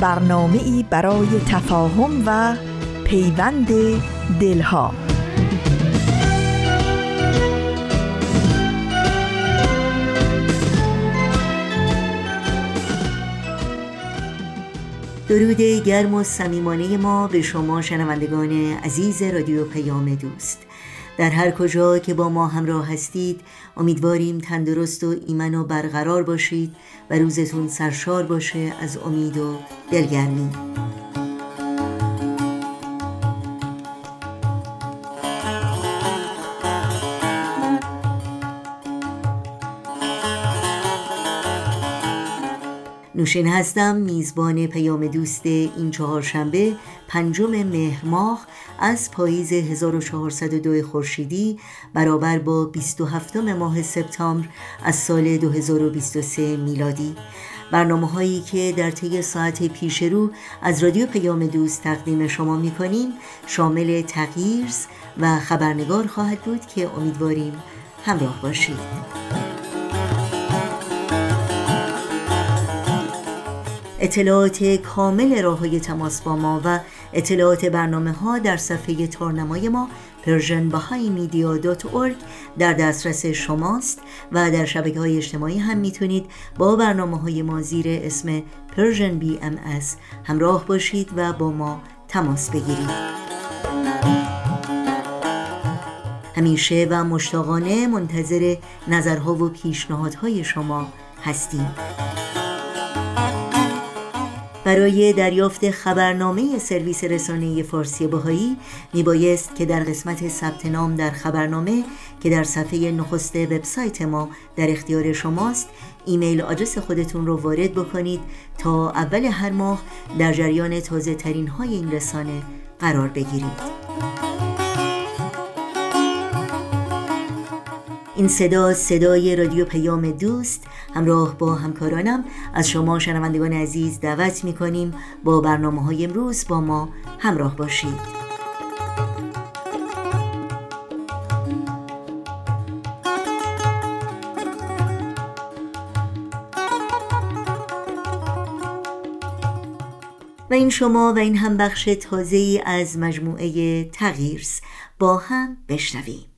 برنامه ای برای تفاهم و پیوند دلها. درود گرم و صمیمانه ما به شما شنوندگان عزیز رادیو پیام دوست. در هر کجا که با ما همراه هستید امیدواریم تندرست و ایمن و برقرار باشید و روزتون سرشار باشه از امید و دلگرمی. نوشین هستم میزبان پیام دوست این چهارشنبه پنجم مهر ماه از پاییز 1402 خورشیدی برابر با 27 ماه سپتامبر از سال 2023 میلادی. برنامه هایی که در طی ساعت پیش رو از رادیو پیام دوست تقدیم شما می کنیم شامل تغییرز و خبرنگار خواهد بود که امیدواریم همراه باشید. اطلاعات کامل راه های تماس با ما و اطلاعات برنامه ها در صفحه تارنمای ما persianbahaimedia.org در دسترس شماست و در شبکه های اجتماعی هم می‌تونید با برنامه های ما زیر اسم Persian BMS همراه باشید و با ما تماس بگیرید. همیشه و مشتاقانه منتظر نظرها و پیشنهادهای شما هستیم. برای دریافت خبرنامه سرویس رسانه فارسی باهایی میبایست که در قسمت ثبت نام در خبرنامه که در صفحه نخست وبسایت ما در اختیار شماست ایمیل آدرس خودتون رو وارد بکنید تا اول هر ماه در جریان تازه ترین های این رسانه قرار بگیرید. این صدا صدای رادیو پیام دوست. همراه با همکارانم. از شما شنوندگان عزیز دعوت می کنیم با برنامه های امروز با ما همراه باشید. و این شما و این هم بخش تازه از مجموعه تغییرس با هم بشنویم.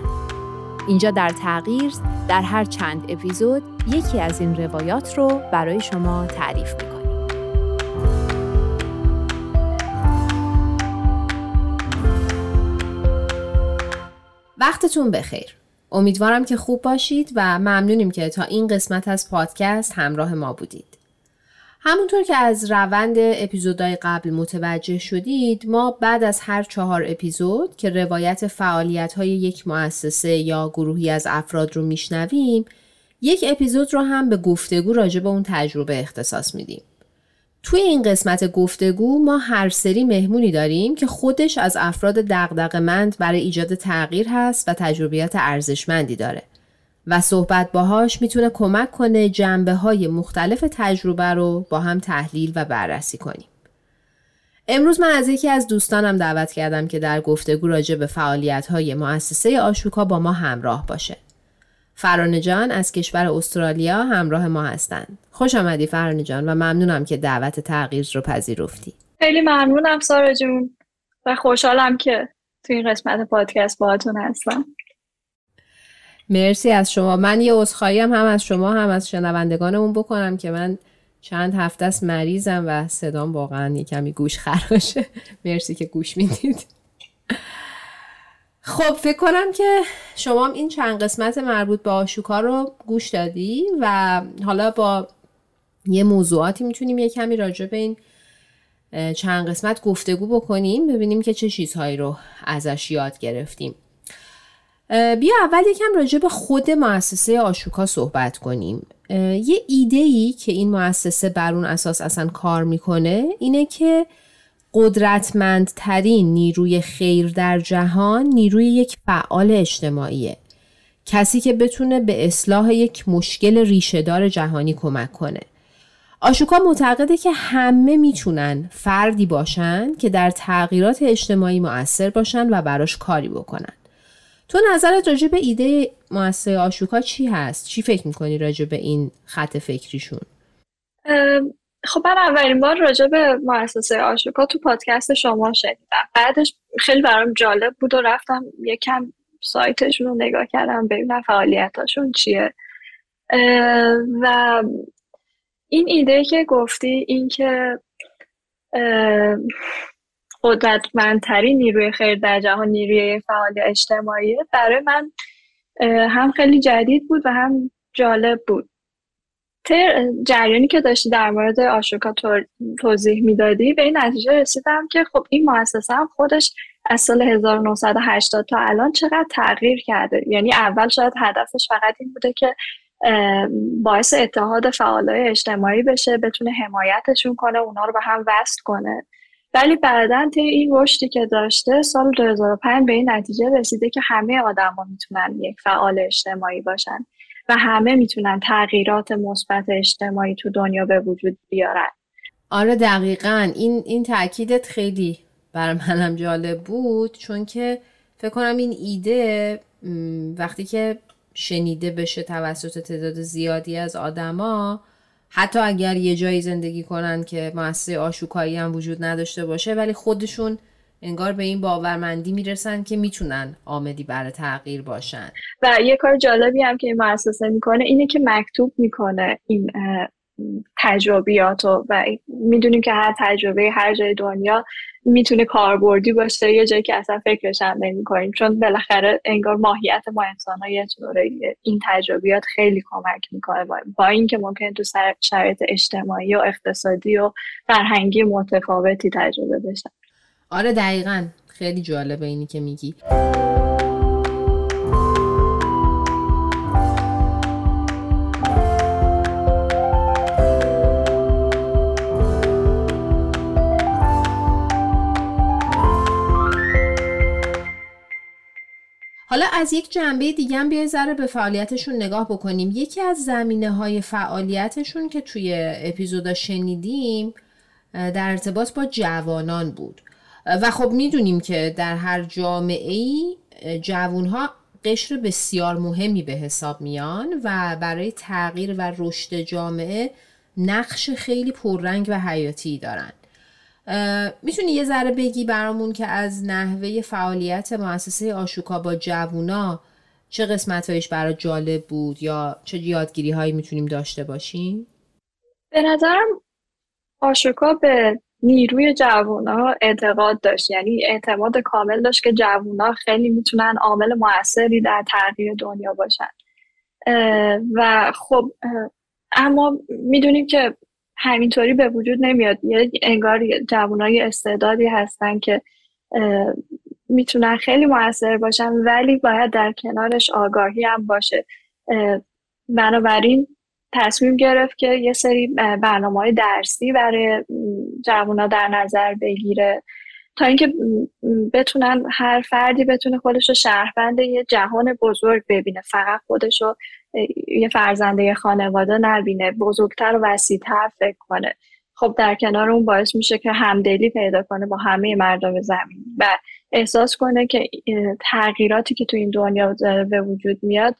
اینجا در تغییر در هر چند اپیزود یکی از این روایات رو برای شما تعریف می‌کنیم. وقتتون بخیر. امیدوارم که خوب باشید و ممنونیم که تا این قسمت از پادکست همراه ما بودید. همونطور که از روند اپیزودهای قبل متوجه شدید ما بعد از هر چهار اپیزود که روایت فعالیت های یک مؤسسه یا گروهی از افراد رو میشنویم یک اپیزود رو هم به گفتگو راجع به اون تجربه اختصاص میدیم. توی این قسمت گفتگو ما هر سری مهمونی داریم که خودش از افراد دغدغه‌مند برای ایجاد تغییر هست و تجربیات ارزشمندی داره. و صحبت باهاش می‌تونه کمک کنه جنبه های مختلف تجربه رو با هم تحلیل و بررسی کنیم. امروز من از یکی از دوستانم دعوت کردم که در گفتگو راجع به فعالیت های مؤسسه آشوکا با ما همراه باشه. فرانه جان از کشور استرالیا همراه ما هستند. خوش آمدی فرانه جان و ممنونم که دعوت تغییر رو پذیرفتی. خیلی ممنونم سارا جون و خوشحالم که توی این قسمت پادکست باهاتون هستم. مرسی از شما. من یه عذرخواهی هم, هم از شما هم از شنوندگانمون بکنم که من چند هفته است مریضم و صدام واقعا یه کمی گوش خراشه. مرسی که گوش می‌دید. خب فکر کنم که شما این چند قسمت مربوط به آشوکا رو گوش دادی و حالا با یه موضوعاتی می‌تونیم یه کمی راجع به این چند قسمت گفتگو بکنیم ببینیم که چه چیزهایی رو ازش یاد گرفتیم. بیا اول یکم راجع به خود مؤسسه آشوکا صحبت کنیم. یه ایده ای که این مؤسسه بر اون اساس اصلا کار می‌کنه اینه که قدرتمندترین نیروی خیر در جهان نیروی یک فعال اجتماعیه. کسی که بتونه به اصلاح یک مشکل ریشهدار جهانی کمک کنه. آشوکا معتقده که همه می‌تونن فردی باشن که در تغییرات اجتماعی مؤثر باشن و براش کاری بکنن. تو نظرت راجع به ایده مؤسسه آشوکا چی هست؟ چی فکر می‌کنی راجع به این خط فکریشون؟ خب من اولین بار راجع به مؤسسه آشوکا تو پادکست شما شنیدم بعدش خیلی برام جالب بود و رفتم یکم سایتشون رو نگاه کردم ببینم فعالیتاشون چیه و این ایده که گفتی این که قدرتمندترین نیروی خیر در جهان نیروی فعال اجتماعی برای من هم خیلی جدید بود و هم جالب بود. جریانی که داشتی در مورد آشوکا توضیح می‌دادی به این نتیجه رسیدم که خب این مؤسسه هم خودش از سال 1980 تا الان چقدر تغییر کرده. یعنی اول شاید هدفش فقط این بوده که باعث اتحاد فعالای اجتماعی بشه بتونه حمایتشون کنه اونا رو به هم وصل کنه. ولی بعدا طی این رشدی که داشته سال 2005 به این نتیجه رسیده که همه آدما می‌تونن یک فعال اجتماعی باشن و همه می‌تونن تغییرات مثبت اجتماعی تو دنیا به وجود بیارن. آره دقیقا. این این تاکیدت خیلی بر منم جالب بود چون که فکر کنم این ایده وقتی که شنیده بشه توسط تعداد زیادی از آدما حتی اگر یه جایی زندگی کنن که مؤسسه آشوکایی هم وجود نداشته باشه ولی خودشون انگار به این باورمندی می‌رسن که می‌تونن آمدی برای تغییر باشن. و یه کار جالبی هم که این مؤسسه می‌کنه اینه که مکتوب می‌کنه این تجربیات و می‌دونیم که هر تجربه هر جای دنیا می‌تونه کاربردی باشه. یه جایی که اصلا فکرش هم نمی کنیم چون بالاخره انگار ماهیت ما انسان ها یه این تجربیات خیلی کمک می‌کنه. با اینکه ممکن تو شرایط اجتماعی و اقتصادی و فرهنگی متفاوتی تجربه بشن آره دقیقا. خیلی جالبه اینی که میگی. حالا از یک جنبه دیگه هم بیای ذره به فعالیتشون نگاه بکنیم. یکی از زمینه های فعالیتشون که توی اپیزودا شنیدیم در ارتباط با جوانان بود. و خب می‌دونیم که در هر جامعه ای جوان ها قشر بسیار مهمی به حساب میان و برای تغییر و رشد جامعه نقش خیلی پررنگ و حیاتی دارن. می‌تونی یه ذره بگی برامون که از نحوه فعالیت مؤسسه آشوکا با جوونا چه قسمت هایش برای جالب بود یا چه یادگیری هایی می‌تونیم داشته باشیم؟ به نظرم آشوکا به نیروی جوونا اعتقاد داشت یعنی اعتماد کامل داشت که جوونا خیلی می‌تونن عامل موثری در تغییر دنیا باشن و خب اما می‌دونیم که همینطوری به وجود نمیاد. یه انگار جوانای استعدادی هستن که می‌تونن خیلی موثر باشن ولی باید در کنارش آگاهی هم باشه. بنابراین تصمیم گرفت که یه سری برنامه های درسی برای جوونا در نظر بگیره تا اینکه بتونن هر فردی بتونه خودش رو شهروند یه جهان بزرگ ببینه فقط خودش رو یه فرزنده خانواده نبینه بزرگتر و وسیعتر فکر کنه. خب در کنار اون باعث میشه که همدلی پیدا کنه با همه مردم زمین و احساس کنه که تغییراتی که تو این دنیا به وجود میاد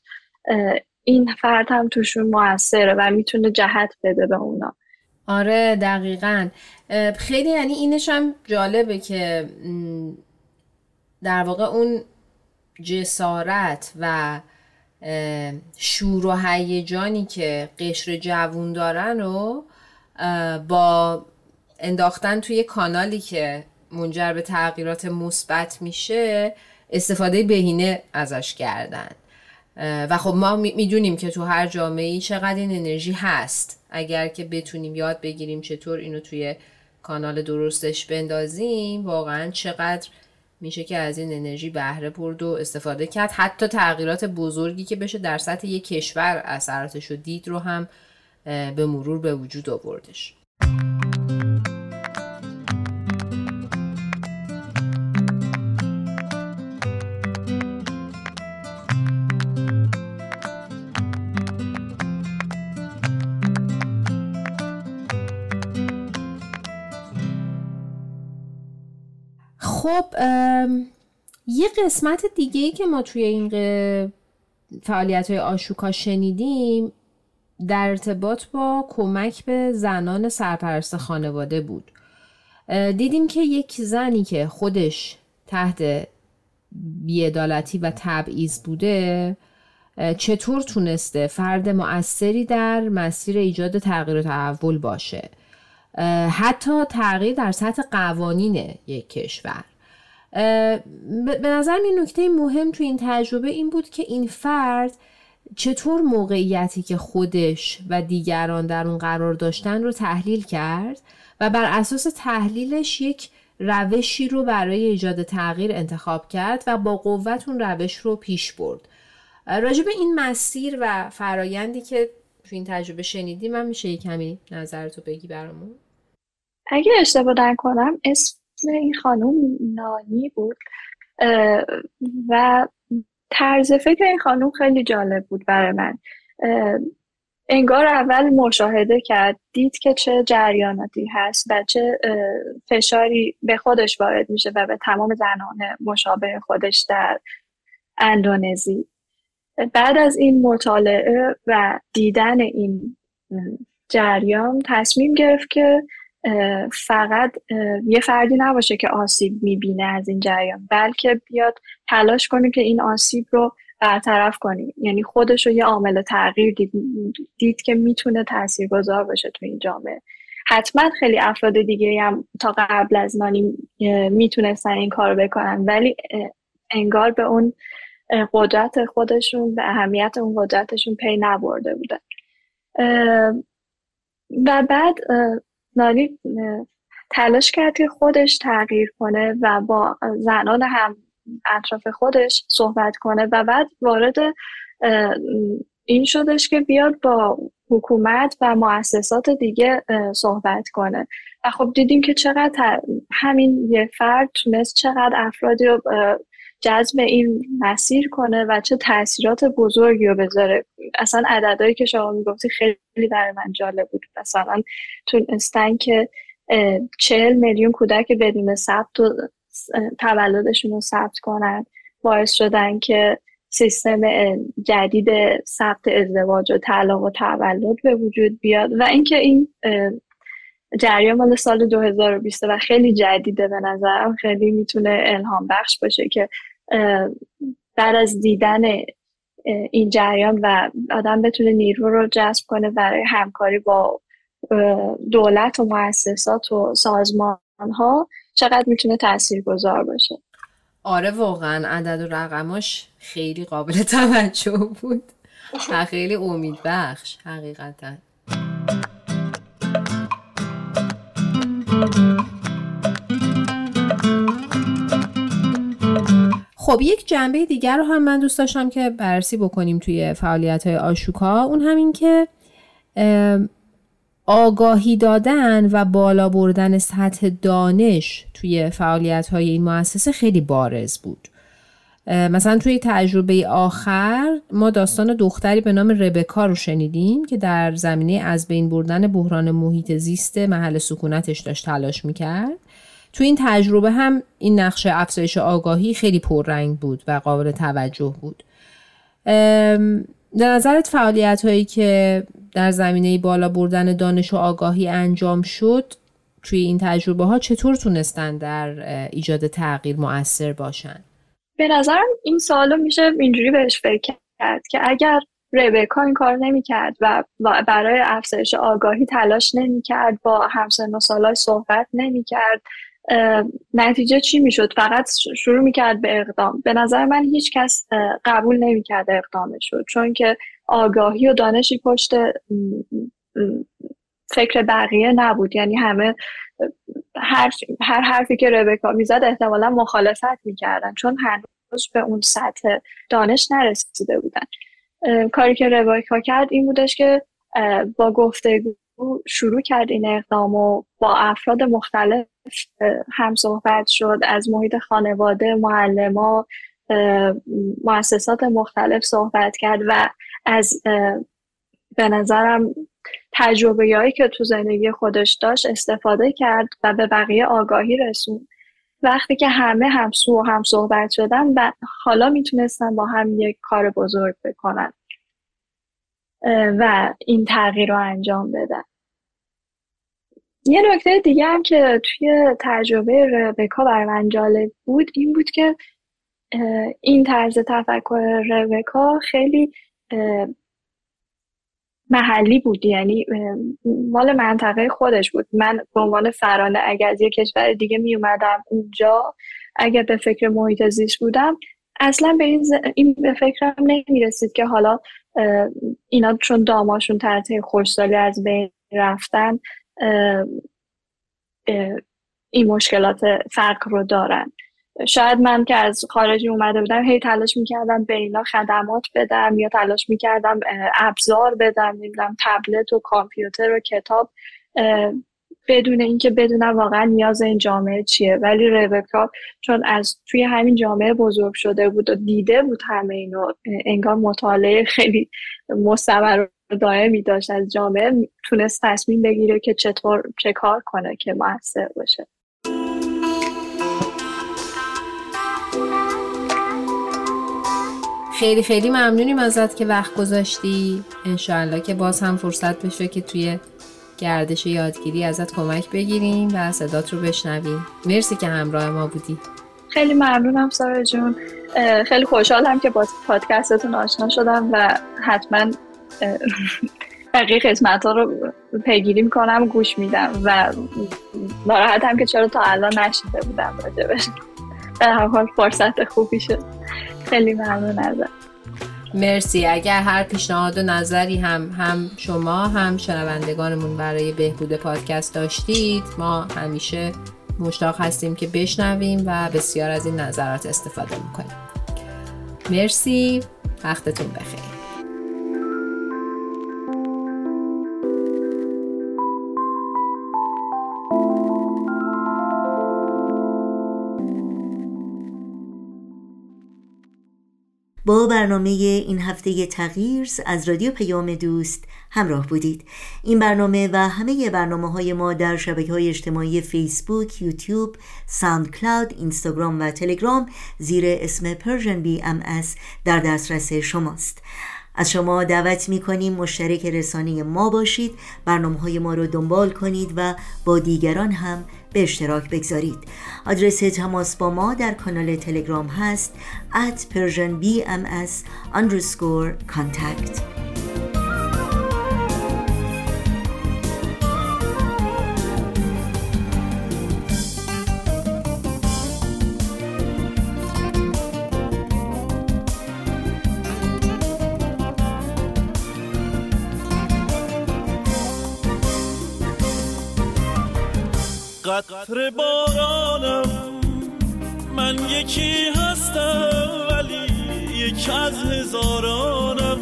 این فرد هم توشون موثره و می‌تونه جهت بده به اونا. آره دقیقا. خیلی یعنی اینش هم جالبه که در واقع اون جسارت و شور و هیجانی که قشر جوون دارن رو با انداختن توی کانالی که منجر به تغییرات مثبت میشه استفاده بهینه ازش کردن. و خب ما می‌دونیم که تو هر جامعه ای چقدر این انرژی هست. اگر که بتونیم یاد بگیریم چطور اینو توی کانال درستش بندازیم واقعا چقدر میشه که از این انرژی بهره برد و استفاده کرد. حتی تغییرات بزرگی که بشه در سطح یک کشور اثراتش رو دید رو هم به مرور به وجود آوردش. خب یه قسمت دیگه ای که ما توی این فعالیت های آشوکا شنیدیم در ارتباط با کمک به زنان سرپرست خانواده بود. دیدیم که یک زنی که خودش تحت بیعدالتی و تبعیض بوده چطور تونسته فرد مؤثری در مسیر ایجاد تغییر و تحول باشه؟ حتی تغییر در سطح قوانین یک کشور. به نظر این نکته مهم تو این تجربه این بود که این فرد چطور موقعیتی که خودش و دیگران در اون قرار داشتن رو تحلیل کرد و بر اساس تحلیلش یک روشی رو برای ایجاد تغییر انتخاب کرد و با قوت اون روش رو پیش برد. راجب این مسیر و فرایندی که تو این تجربه شنیدی من میشه یه کمی نظرتو بگی برامون؟ اگه اشتباه کنم اسم این خانم نانی بود و طرز فکر این خانم خیلی جالب بود برای من. انگار اول مشاهده کرد دید که چه جریاناتی هست و چه فشاری به خودش وارد میشه و به تمام زنان مشابه خودش در اندونزی. بعد از این مطالعه و دیدن این جریان تصمیم گرفت که فقط یه فردی نباشه که آسیب می‌بینه از این جریان بلکه بیاد تلاش کنه که این آسیب رو برطرف کنی یعنی خودش رو یه عامل تغییر دید, دید که می‌تونه تاثیرگذار باشه تو این جامعه. حتما خیلی افراد دیگه هم تا قبل از نانی می‌تونستن این کار بکنن ولی انگار به اون قدرت خودشون به اهمیت اون قدرتشون پی نبرده بودن. و بعد نانی تلاش کرد که خودش تغییر کنه و با زنان هم اطراف خودش صحبت کنه و بعد وارد این شدش که بیاد با حکومت و مؤسسات دیگه صحبت کنه. و خب دیدیم که چقدر همین یه فرد تونست چقدر افرادی رو جذب این مسیر کنه و چه تاثیرات بزرگی رو بذاره. اصلا عددهایی که شما می‌گفتی خیلی برای من جالب بود. مثلا تونستن که چهل میلیون کودک بدون ثبت و تولدشون رو ثبت کنن. باعث شدن که سیستم جدید ثبت ازدواج و طلاق و تولد به وجود بیاد. و اینکه این جریان مال سال 2020 و خیلی جدیده به نظرم. خیلی می‌تونه الهام بخش باشه که بعد از دیدن این جریان و آدم بتونه نیرو رو جذب کنه برای همکاری با دولت و مؤسسات و سازمان ها چقدر می‌تونه تأثیر گذار باشه؟ آره واقعا عدد و رقماش خیلی قابل توجه بود خیلی امید بخش حقیقتا. خب یک جنبه دیگر رو هم من دوست داشتم که بررسی بکنیم توی فعالیت های آشوکا. اون همین که آگاهی دادن و بالا بردن سطح دانش توی فعالیت های این مؤسسه خیلی بارز بود. مثلا توی تجربه آخر ما داستان دختری به نام ربکا رو شنیدیم که در زمینه از بین بردن بحران محیط زیست محل سکونتش داشت تلاش می‌کرد. توی این تجربه هم این نقشه افزایش آگاهی خیلی پررنگ بود و قابل توجه بود در نظرت فعالیت هایی که در زمینه بالا بردن دانش و آگاهی انجام شد توی این تجربه ها چطور تونستن در ایجاد تغییر مؤثر باشن؟ به نظرم این سوالو میشه اینجوری بهش فکر کرد که اگر ربکا این کار نمی‌کرد و برای افزایش آگاهی تلاش نمی‌کرد با همسن و سالای صحبت نمی‌کرد نتیجه چی می‌شد؟ فقط شروع می‌کرد به اقدام. به نظر من هیچ کس قبول نمی‌کرد اقدامش شد چون که آگاهی و دانشی پشت فکر بقیه نبود. یعنی همه هر, هر حرفی که ربکا می‌زد احتمالا مخالفت می‌کردن چون هنوز به اون سطح دانش نرسیده بودن. کاری که ربکا کرد این بودش که با گفتگو شروع کرد این اقدام و با افراد مختلف هم صحبت شد از محیط خانواده معلما مؤسسات مختلف صحبت کرد و از به نظرم تجربه هایی که تو زندگی خودش داشت استفاده کرد و به بقیه آگاهی رسوند. وقتی که همه همسو و هم صحبت شدن و حالا می‌تونستن با هم یک کار بزرگ بکنن و این تغییر رو انجام بدن. یه نکته دیگه هم که توی تجربه ربکا بر من جالب بود این بود که این طرز تفکر ربکا خیلی محلی بود. یعنی مال منطقه خودش بود. من به عنوان فرانه اگر از یه کشور دیگه می اومدم اونجا اگر به فکر محیط زیست بودم اصلا به این, این به فکرم نمی رسید که حالا اینا چون داماشون تحت خوشسالی از بین رفتن این مشکلات فقر رو دارن. شاید من که از خارجی اومده بودم هی تلاش می‌کردم به اینا خدمات بدم یا تلاش می‌کردم ابزار بدم نمی‌دونم تبلت و کامپیوتر و کتاب. بدون اینکه بدونم واقعا نیاز این جامعه چیه. ولی ربکا چون از توی همین جامعه بزرگ شده بود و دیده بود همه اینو انگار مطالعه خیلی مستمر دائمی داشت از جامعه تونست تصمیم بگیره که چطور چه کار کنه که موثر باشه. خیلی خیلی ممنونیم ازت که وقت گذاشتی. انشاءالله که باز هم فرصت بشه که توی گردش یادگیری ازت کمک بگیریم و صدات رو بشنویم. مرسی که همراه ما بودی. خیلی ممنونم سارا جون. خیلی خوشحالم که با پادکستتون آشنا شدم و حتما بقیه قسمت ها رو پیگیری می‌کنم گوش میدم و ناراحتم که چرا تا الان نشیده بودم راجبش. در هر حال فرصت خوبی شد. خیلی ممنون ازت. مرسی. اگر هر پیشنهاد و نظری هم هم شما هم شنوندگانمون برای بهبود پادکست داشتید ما همیشه مشتاق هستیم که بشنویم و بسیار از این نظرات استفاده می‌کنیم. مرسی. وقتتون بخیر. با برنامه این هفته تغییرز از رادیو پیام دوست همراه بودید. این برنامه و همه برنامه های ما در شبکه های اجتماعی فیسبوک، یوتیوب، ساند کلاود، اینستاگرام و تلگرام زیر اسم بی ام در دسترس شماست. از شما دعوت می کنیم مشترک رسانه ما باشید برنامه های ما رو دنبال کنید و با دیگران هم به اشتراک بگذارید. آدرس تماس با ما در کانال تلگرام هست at persianbms underscore contact. قطر بارانم. من یکی هستم ولی یکی از هزارانم.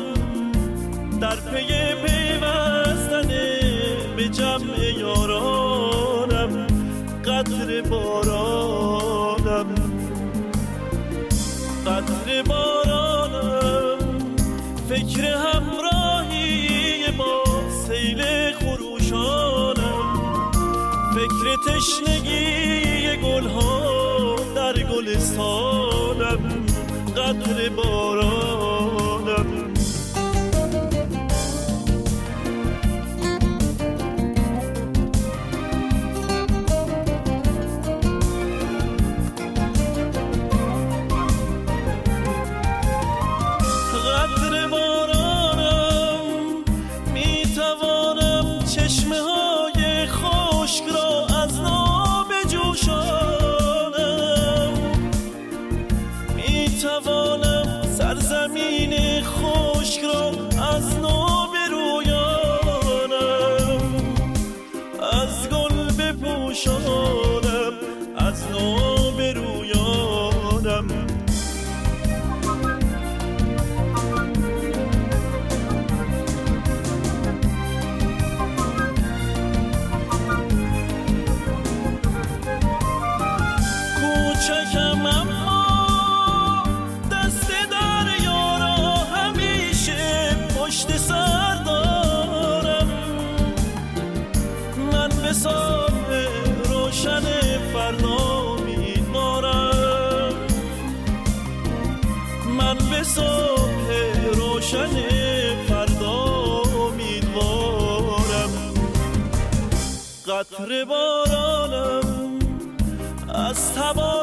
در پی پیوستن به جمع تشنگی گلها در گلستانم قطر بارانم قطر بارانم از تبار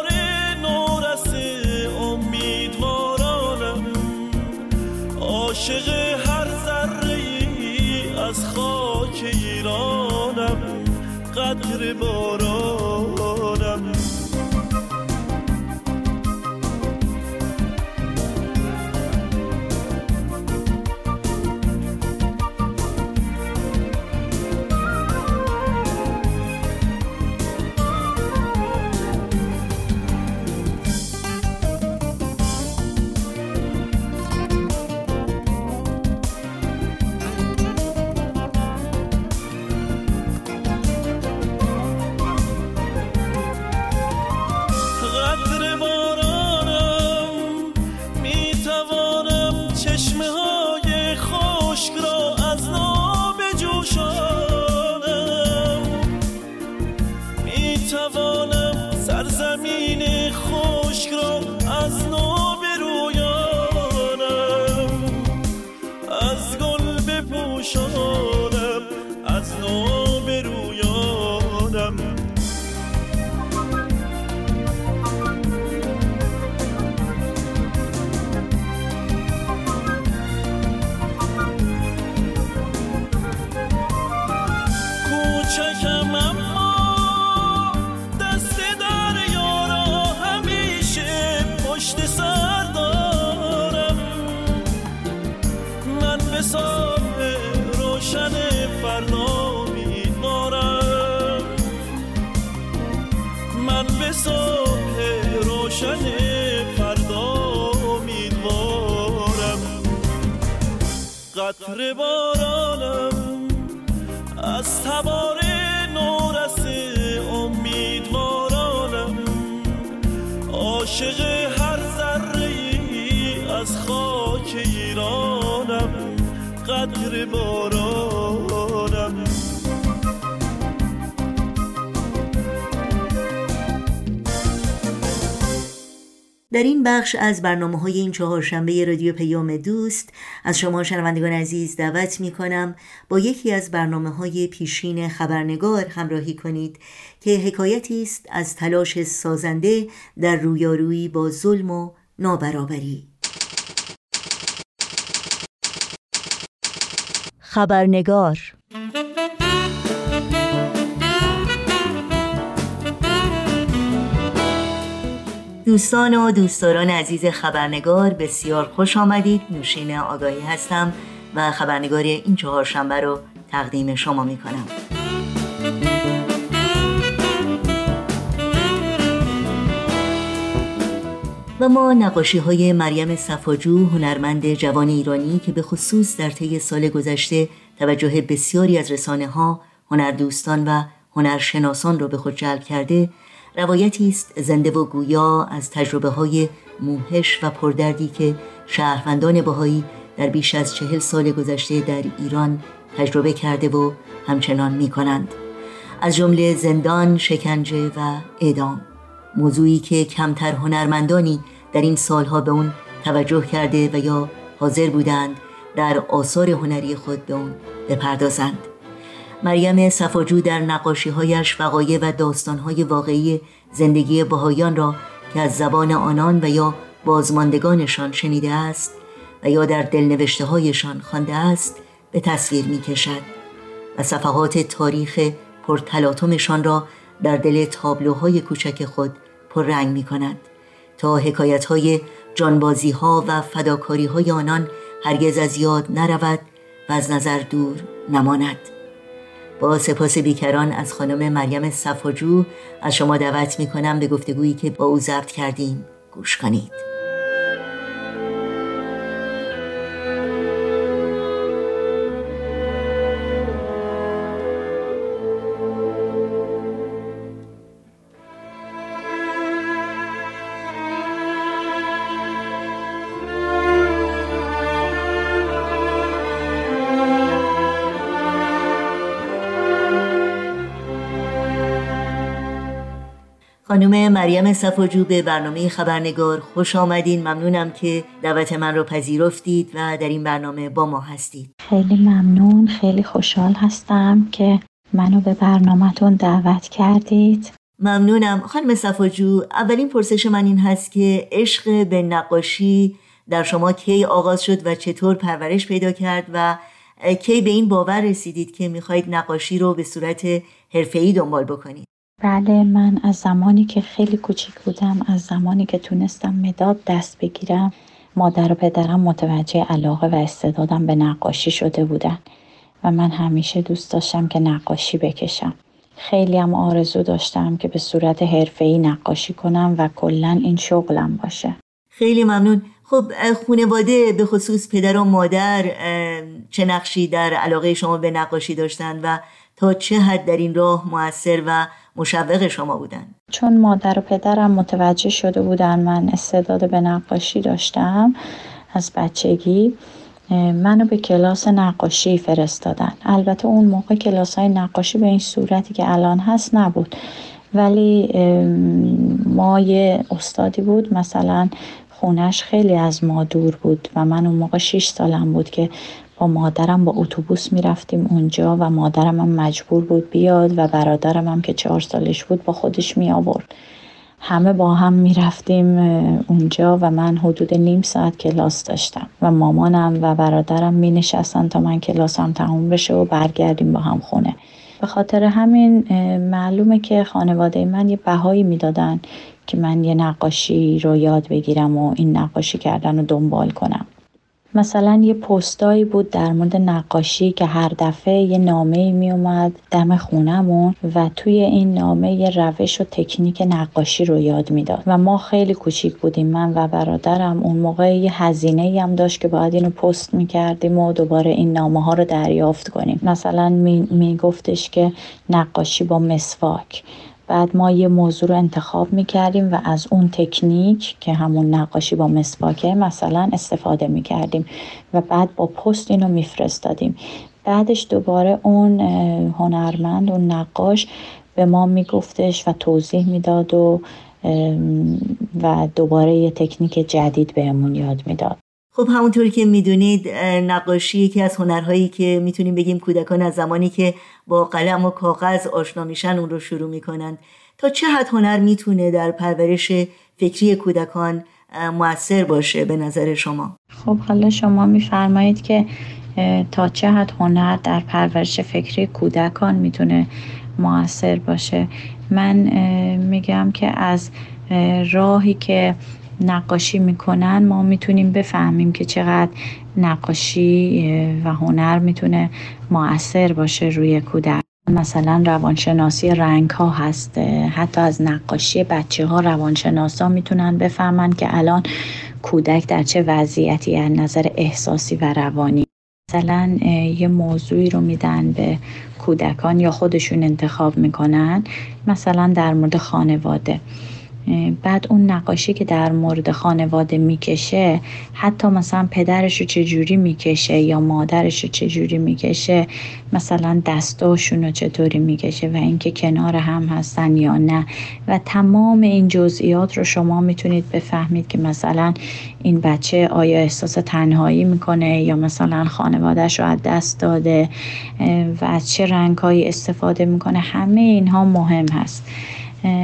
قطر در این بخش از برنامه های این چهارشنبه رادیو پیام دوست از شما شنوندگان عزیز دعوت می کنم با یکی از برنامه های پیشین خبرنگار همراهی کنید که حکایتی است از تلاش سازنده در رویارویی با ظلم و نابرابری. خبرنگار دوستان و دوستداران عزیز خبرنگار بسیار خوش آمدید. نوشین آگاهی هستم و خبرنگار این چهارشنبه رو تقدیم شما می کنم و ما نقاشی های مریم صفاجو هنرمند جوان ایرانی که به خصوص در طی سال گذشته توجه بسیاری از رسانه ها هنردوستان و هنرشناسان را به خود جلب کرده روایتی است زنده و گویا از تجربه های موهش و پردردی که شهروندان بهایی در بیش از چهل سال گذشته در ایران تجربه کرده و همچنان می کنند. از جمله زندان، شکنجه و اعدام موضوعی که کمتر هنرمندانی در این سالها به اون توجه کرده و یا حاضر بودند در آثار هنری خود به اون بپردازند مریم صفاجو در نقاشیهایش وقایع و داستانهای واقعی زندگی بهایان را که از زبان آنان و یا بازماندگانشان شنیده است و یا در دلنوشته هایشان خوانده است به تصویر می کشد و صفحات تاریخ پرتلاطمشان را در دل تابلوهای کوچک خود پررنگ می کند تا حکایت های جانبازی ها و فداکاری های آنان هرگز از یاد نرود و از نظر دور نماند. با سپاس بیکران از خانم مریم صفاجو از شما دعوت می کنم به گفتگویی که با او ضبط کردیم. گوش کنید. خانم مریم صفاجو به برنامه خبرنگار خوش آمدین. ممنونم که دعوت من رو پذیرفتید و در این برنامه با ما هستید. خیلی ممنون خیلی خوشحال هستم که منو به برنامهتون دعوت کردید. ممنونم. خانم صفاجو اولین پرسش من این هست که عشق به نقاشی در شما کی آغاز شد و چطور پرورش پیدا کرد و کی به این باور رسیدید که می‌خواهید نقاشی رو به صورت حرفه‌ای دنبال بکنید؟ بله من از زمانی که خیلی کوچیک بودم از زمانی که تونستم مداد دست بگیرم مادر و پدرم متوجه علاقه و استعدادم به نقاشی شده بودن و من همیشه دوست داشتم که نقاشی بکشم. خیلی هم آرزو داشتم که به صورت حرفه‌ای نقاشی کنم و کلا این شغلم باشه. خیلی ممنون. خب خانواده به خصوص پدر و مادر چه نقشی در علاقه شما به نقاشی داشتن و تا چه حد در این راه موثر و مشوق شما بودن چون مادر و پدرم متوجه شده بودن من استعداد به نقاشی داشتم از بچگی منو به کلاس نقاشی فرستادن. البته اون موقع کلاس های نقاشی به این صورتی که الان هست نبود. ولی ما یه استادی بود مثلا خونش خیلی از ما دور بود و من اون موقع 6 سالم بود که با مادرم با اتوبوس می‌رفتیم اونجا و مادرم هم مجبور بود بیاد و برادرم هم که چهار سالش بود با خودش می آورد همه با هم می‌رفتیم اونجا و من حدود نیم ساعت کلاس داشتم و مامانم و برادرم می نشستن تا من کلاسم تموم بشه و برگردیم با هم خونه. به خاطر همین معلومه که خانواده من یه بهایی می‌دادن که من یه نقاشی رو یاد بگیرم و این نقاشی کردن رو دنبال کنم. مثلا یه پستایی بود در مورد نقاشی که هر دفعه یه نامه می اومد دم خونمون و توی این نامه یه روش و تکنیک نقاشی رو یاد می‌داد. و ما خیلی کوچیک بودیم. من و برادرم اون موقع یه هزینه هم داشت که باید اینو پست می‌کردیم و دوباره این نامه ها رو دریافت کنیم. مثلا می, گفتش که نقاشی با مسواک. بعد ما یه موضوع رو انتخاب می‌کردیم و از اون تکنیک که همون نقاشی با مسواکه مثلا استفاده می‌کردیم و بعد با پست اینو میفرستادیم. بعدش دوباره اون هنرمند اون نقاش به ما میگفتش و توضیح می‌داد و و دوباره یه تکنیک جدید بهمون یاد می‌داد. خب همونطوری که می‌دونید نقاشی یکی از هنرهایی که می‌تونیم بگیم کودکان از زمانی که با قلم و کاغذ آشنا میشن اون رو شروع می‌کنند تا چه حد هنر می‌تونه در پرورش فکری کودکان موثر باشه به نظر شما؟ خب حالا شما میفرمایید که تا چه حد هنر در پرورش فکری کودکان می‌تونه موثر باشه؟ من میگم که از راهی که نقاشی می‌کنن ما می‌تونیم بفهمیم که چقدر نقاشی و هنر می‌تونه موثر باشه روی کودک. مثلا روانشناسی رنگ ها هست حتی از نقاشی بچه ها روانشناس ها می‌تونن بفهمن که الان کودک در چه وضعیتی از نظر احساسی و روانی. مثلا یه موضوعی رو میدن به کودکان یا خودشون انتخاب می‌کنن مثلا در مورد خانواده. بعد اون نقاشی که در مورد خانواده می‌کشه حتی مثلا پدرش رو چجوری می‌کشه یا مادرش رو چجوری می‌کشه مثلا دستاشون رو چطوری می‌کشه و اینکه کنار هم هستن یا نه. و تمام این جزئیات رو شما می‌تونید بفهمید که مثلا این بچه آیا احساس تنهایی می‌کنه یا مثلا خانوادهش رو از دست داده و از چه رنگهایی استفاده می‌کنه. همه اینها مهم هست.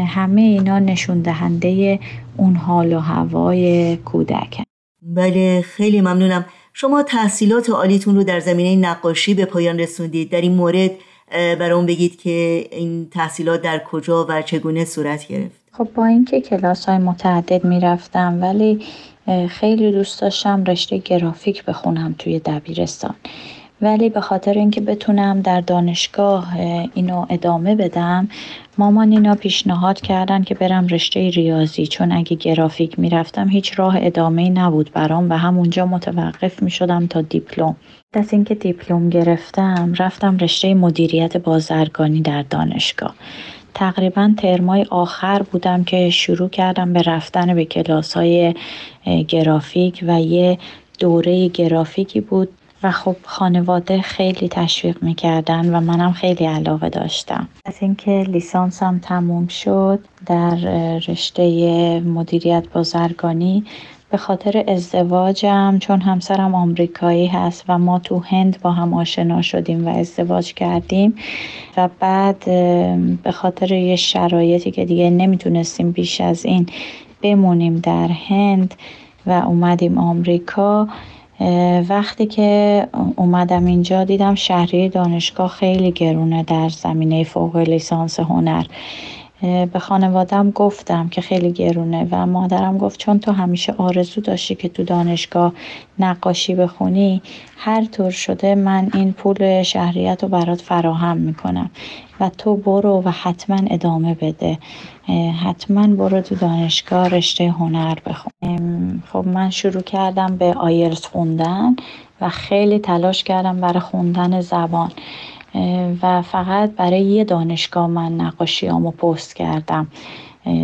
همه اینا نشون دهنده اون حال و هوای کودک. بله خیلی ممنونم. شما تحصیلات عالیتون رو در زمینه نقاشی به پایان رسوندید. در این مورد برام بگید که این تحصیلات در کجا و چگونه صورت گرفت. خب با اینکه کلاس های متعدد می‌رفتم ولی خیلی دوست داشتم رشته گرافیک بخونم توی دبیرستان. ولی به خاطر اینکه بتونم در دانشگاه اینو ادامه بدم مامان اینا پیشنهاد کردن که برم رشته ریاضی. چون اگه گرافیک می‌رفتم هیچ راه ادامه نبود برام و همونجا متوقف می شدم تا دیپلم. از اینکه دیپلم گرفتم رفتم رشته مدیریت بازرگانی در دانشگاه. تقریبا ترمای آخر بودم که شروع کردم به رفتن به کلاس های گرافیک و یه دوره گرافیکی بود و خب خانواده خیلی تشویق می‌کردن و منم خیلی علاقه داشتم. از اینکه لیسانسم تموم شد در رشته مدیریت بازرگانی به خاطر ازدواجم چون همسرم آمریکایی هست و ما تو هند با هم آشنا شدیم و ازدواج کردیم و بعد به خاطر یه شرایطی که دیگه نمی‌تونستیم بیش از این بمونیم در هند و اومدیم آمریکا وقتی که اومدم اینجا دیدم شهری دانشگاه خیلی گرونه در زمینه فوق لیسانس هنر. به خانوادم گفتم که خیلی گرونه و مادرم گفت چون تو همیشه آرزو داشتی که تو دانشگاه نقاشی بخونی هر طور شده من این پول شهریت رو برات فراهم می‌کنم و تو برو و حتما ادامه بده. حتما برو تو دانشگاه رشته هنر بخون. خب من شروع کردم به آیلتس خوندن و خیلی تلاش کردم برای خوندن زبان. و فقط برای یه دانشگاه من نقاشیامو پست کردم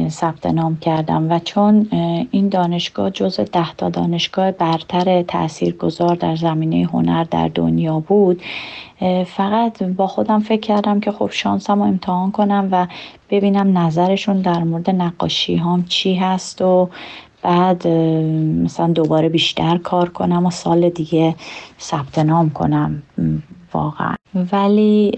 ثبت نام کردم و چون این دانشگاه جز ده تا دانشگاه برتر گذار در زمینه هنر در دنیا بود فقط با خودم فکر کردم که خب شانسم رو امتحان کنم و ببینم نظرشون در مورد نقاشی هم چی هست و بعد مثلا دوباره بیشتر کار کنم و سال دیگه ثبت نام کنم. واقعا. ولی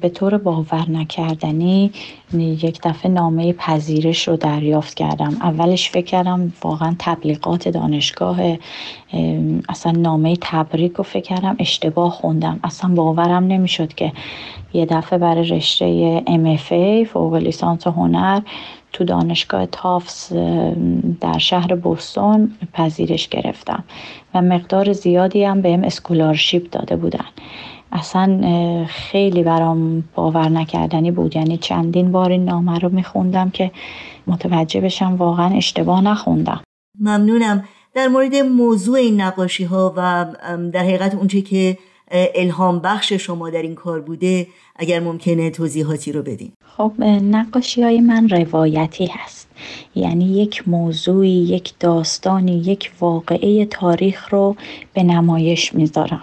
به طور باور نکردنی یک دفعه نامه پذیرش رو دریافت کردم. اولش فکر کردم واقعا تبلیغات دانشگاه اصلا نامه تبریک رو فکر کردم اشتباه خوندم. اصلا باورم نمی‌شد که یه دفعه برای رشته MFA فوق لیسانس هنر تو دانشگاه تافس در شهر بوستون پذیرش گرفتم. و مقدار زیادی هم بهم اسکولارشیپ داده بودن. اصلا خیلی برام باور نکردنی بود. یعنی چندین بار این نامه رو میخوندم که متوجه بشم واقعا اشتباه نخوندم. ممنونم. در مورد موضوع این نقاشی ها و در حقیقت اونچه که الهام بخش شما در این کار بوده اگر ممکنه توضیحاتی رو بدین. خب نقاشی های من روایتی هست. یعنی یک موضوعی یک داستانی یک واقعه تاریخ رو به نمایش می‌ذارم.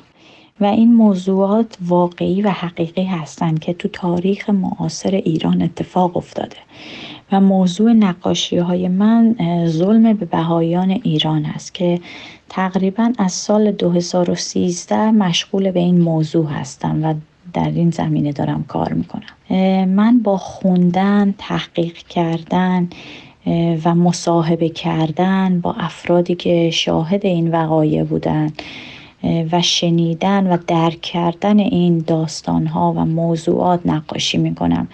و این موضوعات واقعی و حقیقی هستند که تو تاریخ معاصر ایران اتفاق افتاده و موضوع نقاشی های من ظلم به بهایان ایران است که تقریبا از سال 2013 مشغول به این موضوع هستم و در این زمینه دارم کار می‌کنم. من با خوندن تحقیق کردن و مصاحبه کردن با افرادی که شاهد این وقایع بودند و شنیدن و درک کردن این داستان ها و موضوعات نقاشی می کنم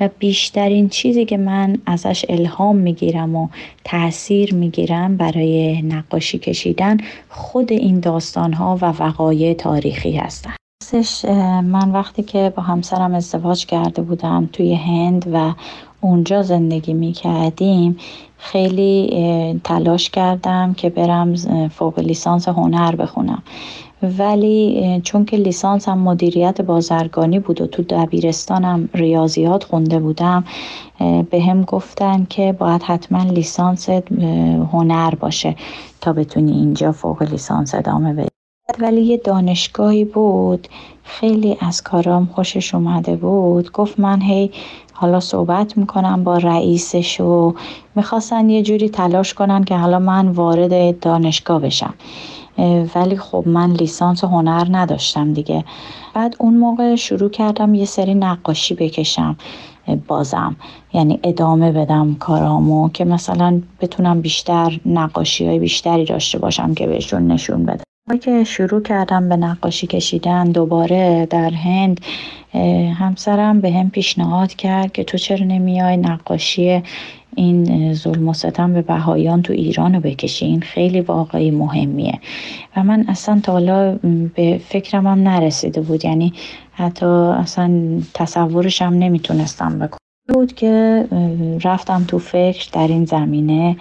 و بیشترین چیزی که من ازش الهام می گیرم و تاثیر می گیرم برای نقاشی کشیدن خود این داستان ها و وقایع تاریخی هستن. من وقتی که با همسرم ازدواج کرده بودم توی هند و اونجا زندگی می کردیم خیلی تلاش کردم که برم فوق لیسانس هنر بخونم. ولی چون که لیسانس هم مدیریت بازرگانی بود و تو دبیرستانم ریاضیات خونده بودم به هم گفتن که باید حتما لیسانس هنر باشه تا بتونی اینجا فوق لیسانس ادامه بدی. ولی یه دانشگاهی بود خیلی از کارام خوشش اومده بود. گفت من هی حالا صحبت می‌کنم با رئیسش و می‌خواستن یه جوری تلاش کنن که حالا من وارد دانشگاه بشم. ولی خب من لیسانس هنر نداشتم دیگه. بعد اون موقع شروع کردم یه سری نقاشی بکشم بازم. یعنی ادامه بدم کارامو که مثلا بتونم بیشتر نقاشی های بیشتری داشته باشم که بهشون نشون بدم. که شروع کردم به نقاشی کشیدن دوباره در هند همسرم به هم پیشنهاد کرد که تو چرا نمیای نقاشی این ظلم و ستم به بهایان تو ایران رو بکشی؟ این خیلی واقعی مهمیه. و من اصلا تا حالا به فکرم هم نرسیده بود. یعنی حتی اصلا تصورشم نمی‌تونستم بکنم. بود که رفتم تو فکر در این زمینه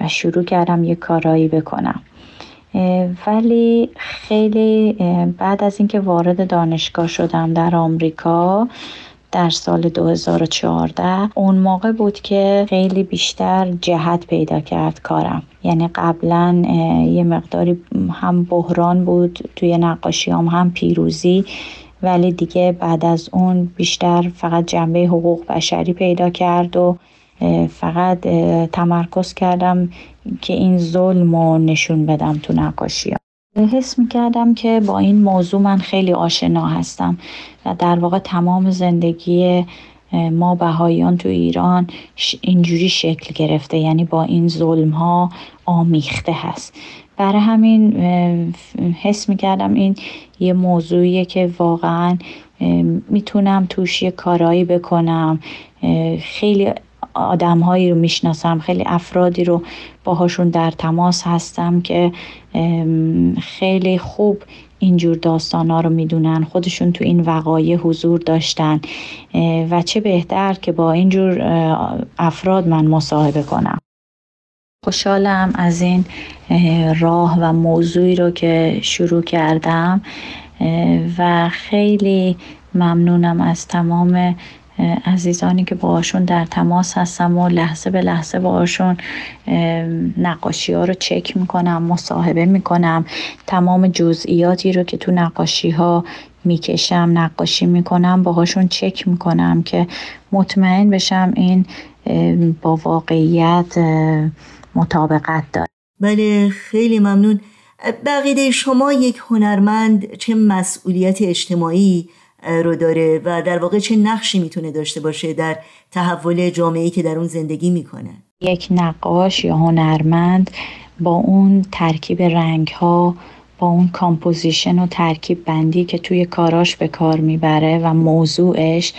و شروع کردم یه کارایی بکنم. ولی خیلی بعد از اینکه وارد دانشگاه شدم در آمریکا در سال 2014 اون موقع بود که خیلی بیشتر جهت پیدا کرد کارم. یعنی قبلا یه مقداری هم بحران بود توی نقاشی هم, هم پیروزی ولی دیگه بعد از اون بیشتر فقط جنبه حقوق بشری پیدا کرد و فقط تمرکز کردم که این ظلم رو نشون بدم تو نقاشی حس می کردم که با این موضوع من خیلی آشنا هستم و در واقع تمام زندگی ما بهاییان تو ایران اینجوری شکل گرفته یعنی با این ظلم ها آمیخته هست. برای همین حس می کردم این یه موضوعیه که واقعا می‌تونم توش یه کارایی بکنم. خیلی آدمهایی رو می‌شناسم خیلی افرادی رو باهاشون در تماس هستم که خیلی خوب اینجور داستان ها رو می‌دونن خودشون تو این وقایع حضور داشتن و چه بهتر که با اینجور افراد من مصاحبه کنم. خوشحالم از این راه و موضوعی رو که شروع کردم و خیلی ممنونم از تمام عزیزانی که باهاشون در تماس هستم و لحظه به لحظه باهاشون نقاشی ها رو چک می‌کنم مصاحبه می‌کنم. تمام جزئیاتی رو که تو نقاشی ها می‌کشم نقاشی می‌کنم باهاشون چک می‌کنم که مطمئن بشم این با واقعیت مطابقت داره. بله خیلی ممنون. به عقیده شما یک هنرمند چه مسئولیت اجتماعی؟ رو داره و در واقع چه نقشی می‌تونه داشته باشه در تحول جامعه‌ای که در اون زندگی می‌کنه؟ یک نقاش یا هنرمند با اون ترکیب رنگ ها با اون composition و ترکیب بندی که توی کاراش به کار می‌بره و موضوعش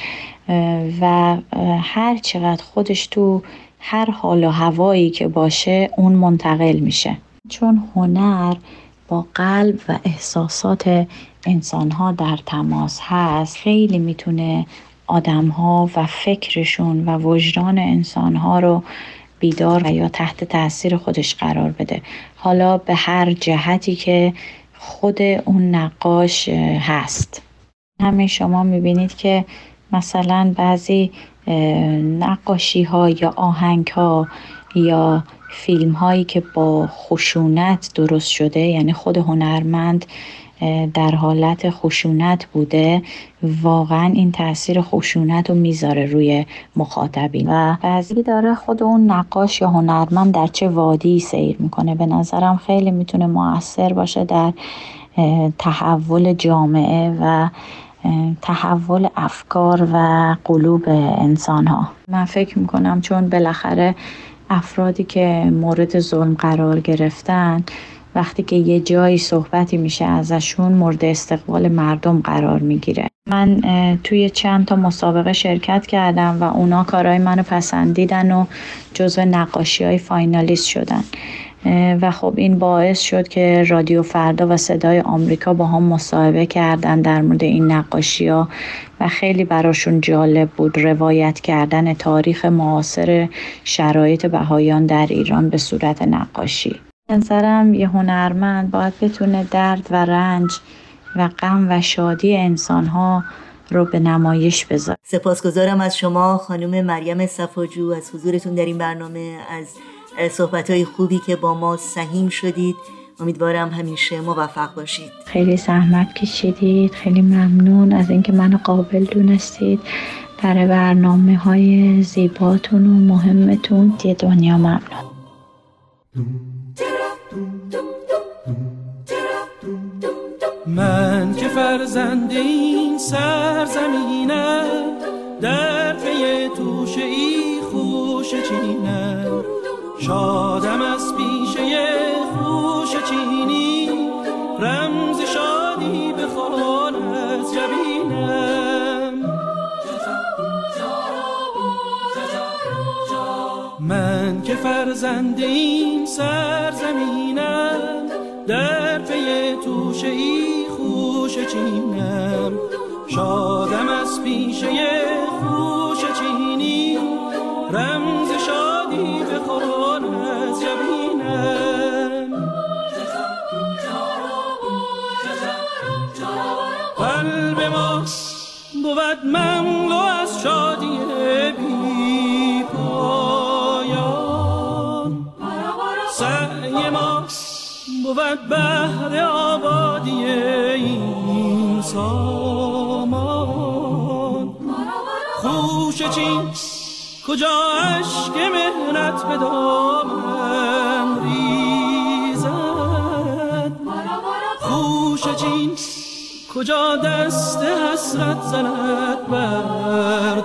و هر چقدر خودش تو هر حال و هوایی که باشه اون منتقل میشه. چون هنر با قلب و احساسات انسان ها در تماس هست. خیلی می‌تونه آدم ها و فکرشون و وجدان انسان ها رو بیدار و یا تحت تاثیر خودش قرار بده. حالا به هر جهتی که خود اون نقاش هست. همین شما می‌بینید که مثلا بعضی نقاشی ها یا آهنگ ها یا فیلم هایی که با خشونت درست شده یعنی خود هنرمند در حالت خشونت بوده واقعا این تاثیر خشونت رو می‌ذاره روی مخاطبین. و بعضی داره خود اون نقاش یا هنرمند در چه وادی سیر می‌کنه. به نظرم خیلی می‌تونه موثر باشه در تحول جامعه و تحول افکار و قلوب انسان ها من فکر می‌کنم چون بالاخره افرادی که مورد ظلم قرار گرفتن وقتی که یه جایی صحبتی میشه ازشون مورد استقبال مردم قرار می‌گیره. من توی چند تا مسابقه شرکت کردم و اونا کارهای منو پسندیدن و جزو نقاشی های فاینالیست شدن. و خب این باعث شد که رادیو فردا و صدای آمریکا با هم مصاحبه کردن در مورد این نقاشی ها و خیلی براشون جالب بود روایت کردن تاریخ معاصر شرایط بهایان در ایران به صورت نقاشی. نظرم یه هنرمند باید بتونه درد و رنج و غم و شادی انسانها رو به نمایش بذاره. سپاسگزارم از شما خانم مریم صفاجو از حضورتون در این برنامه از صحبت خوبی که با ما سهیم شدید. امیدوارم همیشه موفق باشید. خیلی زحمت کشیدید خیلی ممنون از اینکه منو قابل دونستید. برای برنامه های زیباتون و مهمتون دی دنیا ممنون. من که فرزند این سرزمینم در پی توشه ای خوش چینم. شادم از پیشه خوش چینی رمز فرزند این سرزمینم در پی توشه ای خوش چینم. شادم از پیشه خوش چینی رمز شادی به قرآن از جبینم قلب ما بود مملو بود بهر آبادی این سامان. خوش چین کجا عشق مهنت به دامن ریزد؟ خوش چین کجا دست حسرت زند بر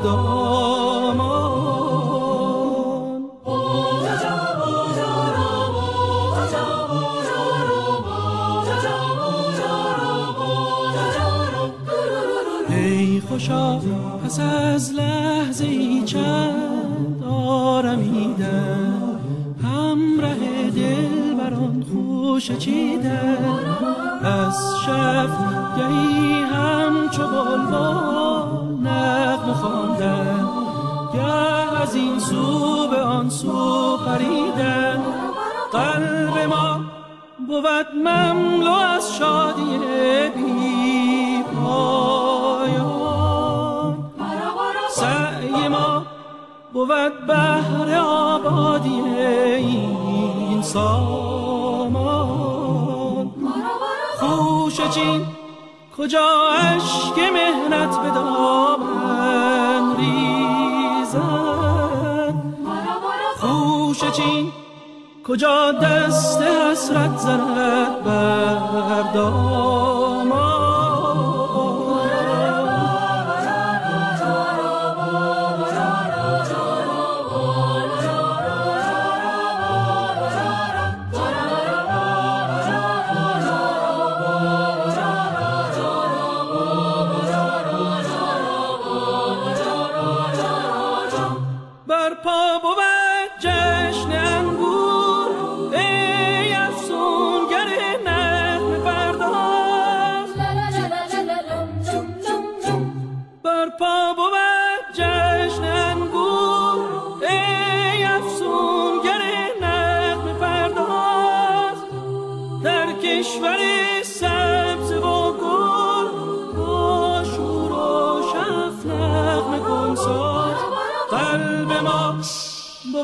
پس از لحظه ای چند آرمیدن همراه دل بران خوش چیدن از شب گهی همچو بلبل نغمه خواندن گه از این سو به آن سو پریدن قلب ما بود مملو از شادی ما بود بهر آبادی این سامان خوش چین کجا عشق مهنت به دامن ریزد؟ خوش چین کجا دست حسرت زند بر دامان؟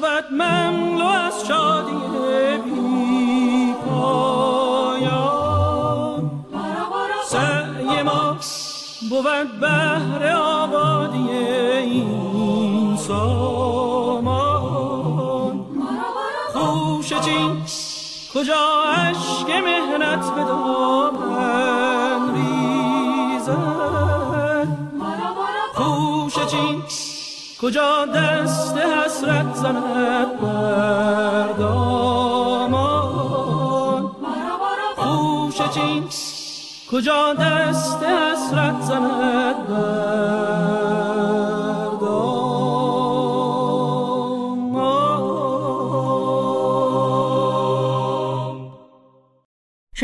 بود مملو از شادی بی پایان سعی ما بود بهر آبادی این سامان. خوش چین کجا عشق مهنت به دامن ریزد؟ خوش چین کجا دست حسرت زند بر دامان خوش چین کجا دست حسرت زند بر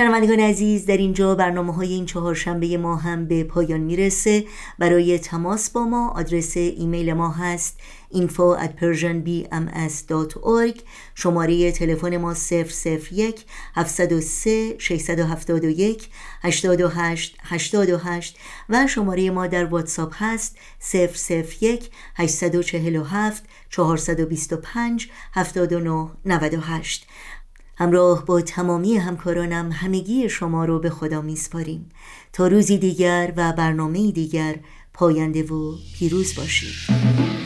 شنوندگان عزیز در اینجا برنامه های این چهارشنبه ما هم به پایان می‌رسه. برای تماس با ما آدرس ایمیل ما هست info at persianbms.org شماره تلفن ما 001 703 671 828 828 و شماره ما در واتساپ هست 001 847 425 79 98 همراه با تمامی همکارانم همگی شما رو به خدا میسپاریم. تا روزی دیگر و برنامه دیگر پاینده و پیروز باشید.